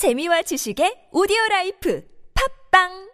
재미와 지식의 오디오 라이프. 팝빵!